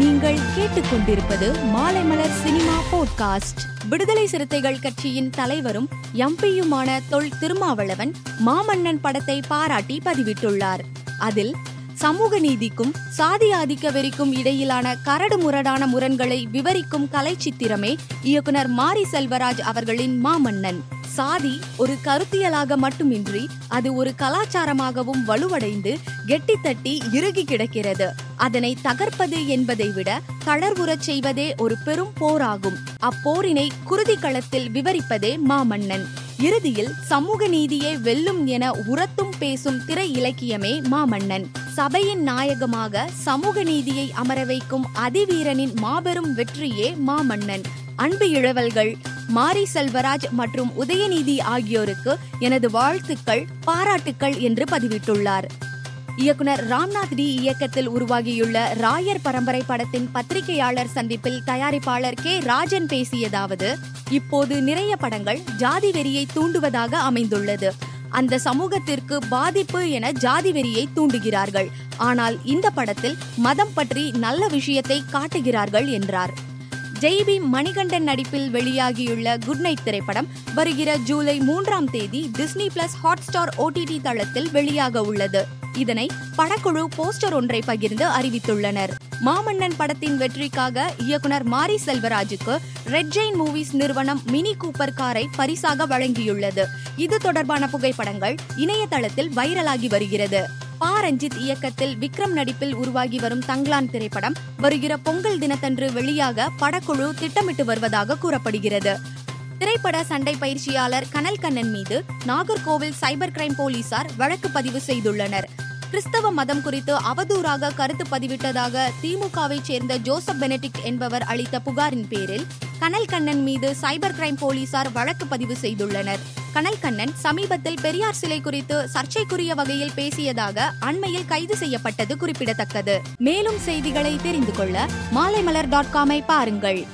நீங்கள் கேட்டுக்கொண்டிருப்பது Maalaimalar cinema podcast. விடுதலை சிறுத்தைகள் கட்சியின் தலைவரும் எம்பியுமான தொல் திருமாவளவன் மாமன்னன் படத்தை பாராட்டி பதிவிட்டுள்ளார். அதில் சமூக நீதிக்கும் சாதி ஆதிக்க வெறிக்கும் இடையிலான கரடு முரடான முரண்களை விவரிக்கும் கலைச்சித்திரமே இயக்குனர் மாரி செல்வராஜ் அவர்களின் மாமன்னன். சாதி ஒரு கருத்தியலாக மட்டுமின்றி அது ஒரு கலாச்சாரமாகவும் வலுவடைந்து கெட்டித்தட்டி இறுகி கிடக்கிறது. அதனை தகர்ப்பது என்பதை விட தளர்வுறச் செய்வதே ஒரு பெரும் போராகும். அப்போரினை குருதி களத்தில் விவரிப்பதே மாமன்னன். இறுதியில் சமூக நீதியே வெல்லும் என உரத்தும் பேசும் திரை இலக்கியமே மாமன்னன். சபையின் நாயகமாக சமூக நீதியை அமர வைக்கும் அதிவீரனின் மாபெரும் வெற்றியே மாமன்னன். அன்பு இழவல்கள் மாரி செல்வராஜ் மற்றும் உதயநிதி ஆகியோருக்கு எனது வாழ்த்துக்கள் பாராட்டுக்கள் என்று பதிவிட்டுள்ளார். இயக்குனர் ராம்நாத் டி இயக்கத்தில் உருவாகியுள்ள ராயர் பரம்பரை படத்தின் பத்திரிகையாளர் சந்திப்பில் தயாரிப்பாளர் கே ராஜன் பேசியதாவது இப்போது நிறைய படங்கள் ஜாதி வெறியை தூண்டுவதாக அமைந்துள்ளது. அந்த சமூகத்திற்கு பாதிப்பு என ஜாதி வெறியை தூண்டுகிறார்கள். ஆனால் இந்த படத்தில் மதம் பற்றி நல்ல விஷயத்தை காட்டுகிறார்கள் என்றார். ஜெய்பி மணிகண்டன் நடிப்பில் வெளியாகியுள்ள குட் நைட் திரைப்படம் வருகிற ஜூலை மூன்றாம் தேதி டிஸ்னி பிளஸ் ஹாட்ஸ்டார் ஓடிடி தளத்தில் வெளியாக உள்ளது. இதனை படக்குழு போஸ்டர் ஒன்றை பகிர்ந்து அறிவித்துள்ளனர். மாமன்னன் படத்தின் வெற்றிக்காக இயக்குனர் மாரி செல்வராஜுக்கு ரெட் ஜெயின் மூவிஸ் நிறுவனம் மினி கூப்பர் காரை பரிசாக வழங்கியுள்ளது. இது தொடர்பான புகைப்படங்கள் இணையதளத்தில் வைரலாகி வருகிறது. பா. ரஞ்சித் இயக்கத்தில் விக்ரம் நடிப்பில் உருவாகி வரும் தங்லான் திரைப்படம் வருகிற பொங்கல் தினத்தன்று வெளியாக படக்குழு திட்டமிட்டு வருவதாக கூறப்படுகிறது. திரைப்பட சண்டை பயிற்சியாளர் கனல் கண்ணன் மீது நாகர்கோவில் சைபர் கிரைம் போலீசார் வழக்கு பதிவு செய்துள்ளனர். கிறிஸ்தவ மதம் குறித்து அவதூறாக கருத்து பதிவிட்டதாக திமுகவை சேர்ந்த ஜோசப் பெனடிக் என்பவர் அளித்த புகாரின் பேரில் கனல் கண்ணன் மீது சைபர் கிரைம் போலீசார் வழக்கு பதிவு செய்துள்ளனர். கனல் கண்ணன் சமீபத்தில் பெரியார் சிலை குறித்து சர்ச்சைக்குரிய வகையில் பேசியதாக அண்மையில் கைது செய்யப்பட்டது குறிப்பிடத்தக்கது. மேலும் செய்திகளை தெரிந்து கொள்ள மாலைமலர் டாட் காமை பாருங்கள்.